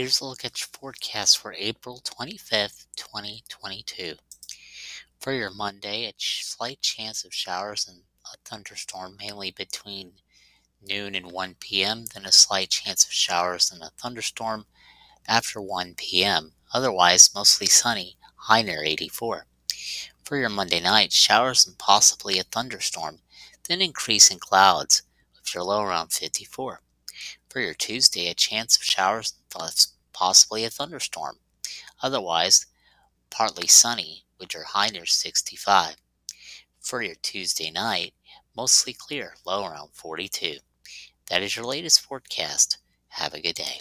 Here's a look at your forecast for April 25th, 2022. For your Monday, a slight chance of showers and a thunderstorm, mainly between noon and 1 p.m., then a slight chance of showers and a thunderstorm after 1 p.m. Otherwise, mostly sunny, high near 84. For your Monday night, showers and possibly a thunderstorm, then increasing clouds with your low around 54. For your Tuesday, a chance of showers possibly a thunderstorm. Otherwise, partly sunny with your high near 65. For your Tuesday night, mostly clear, low around 42. That is your latest forecast. Have a good day.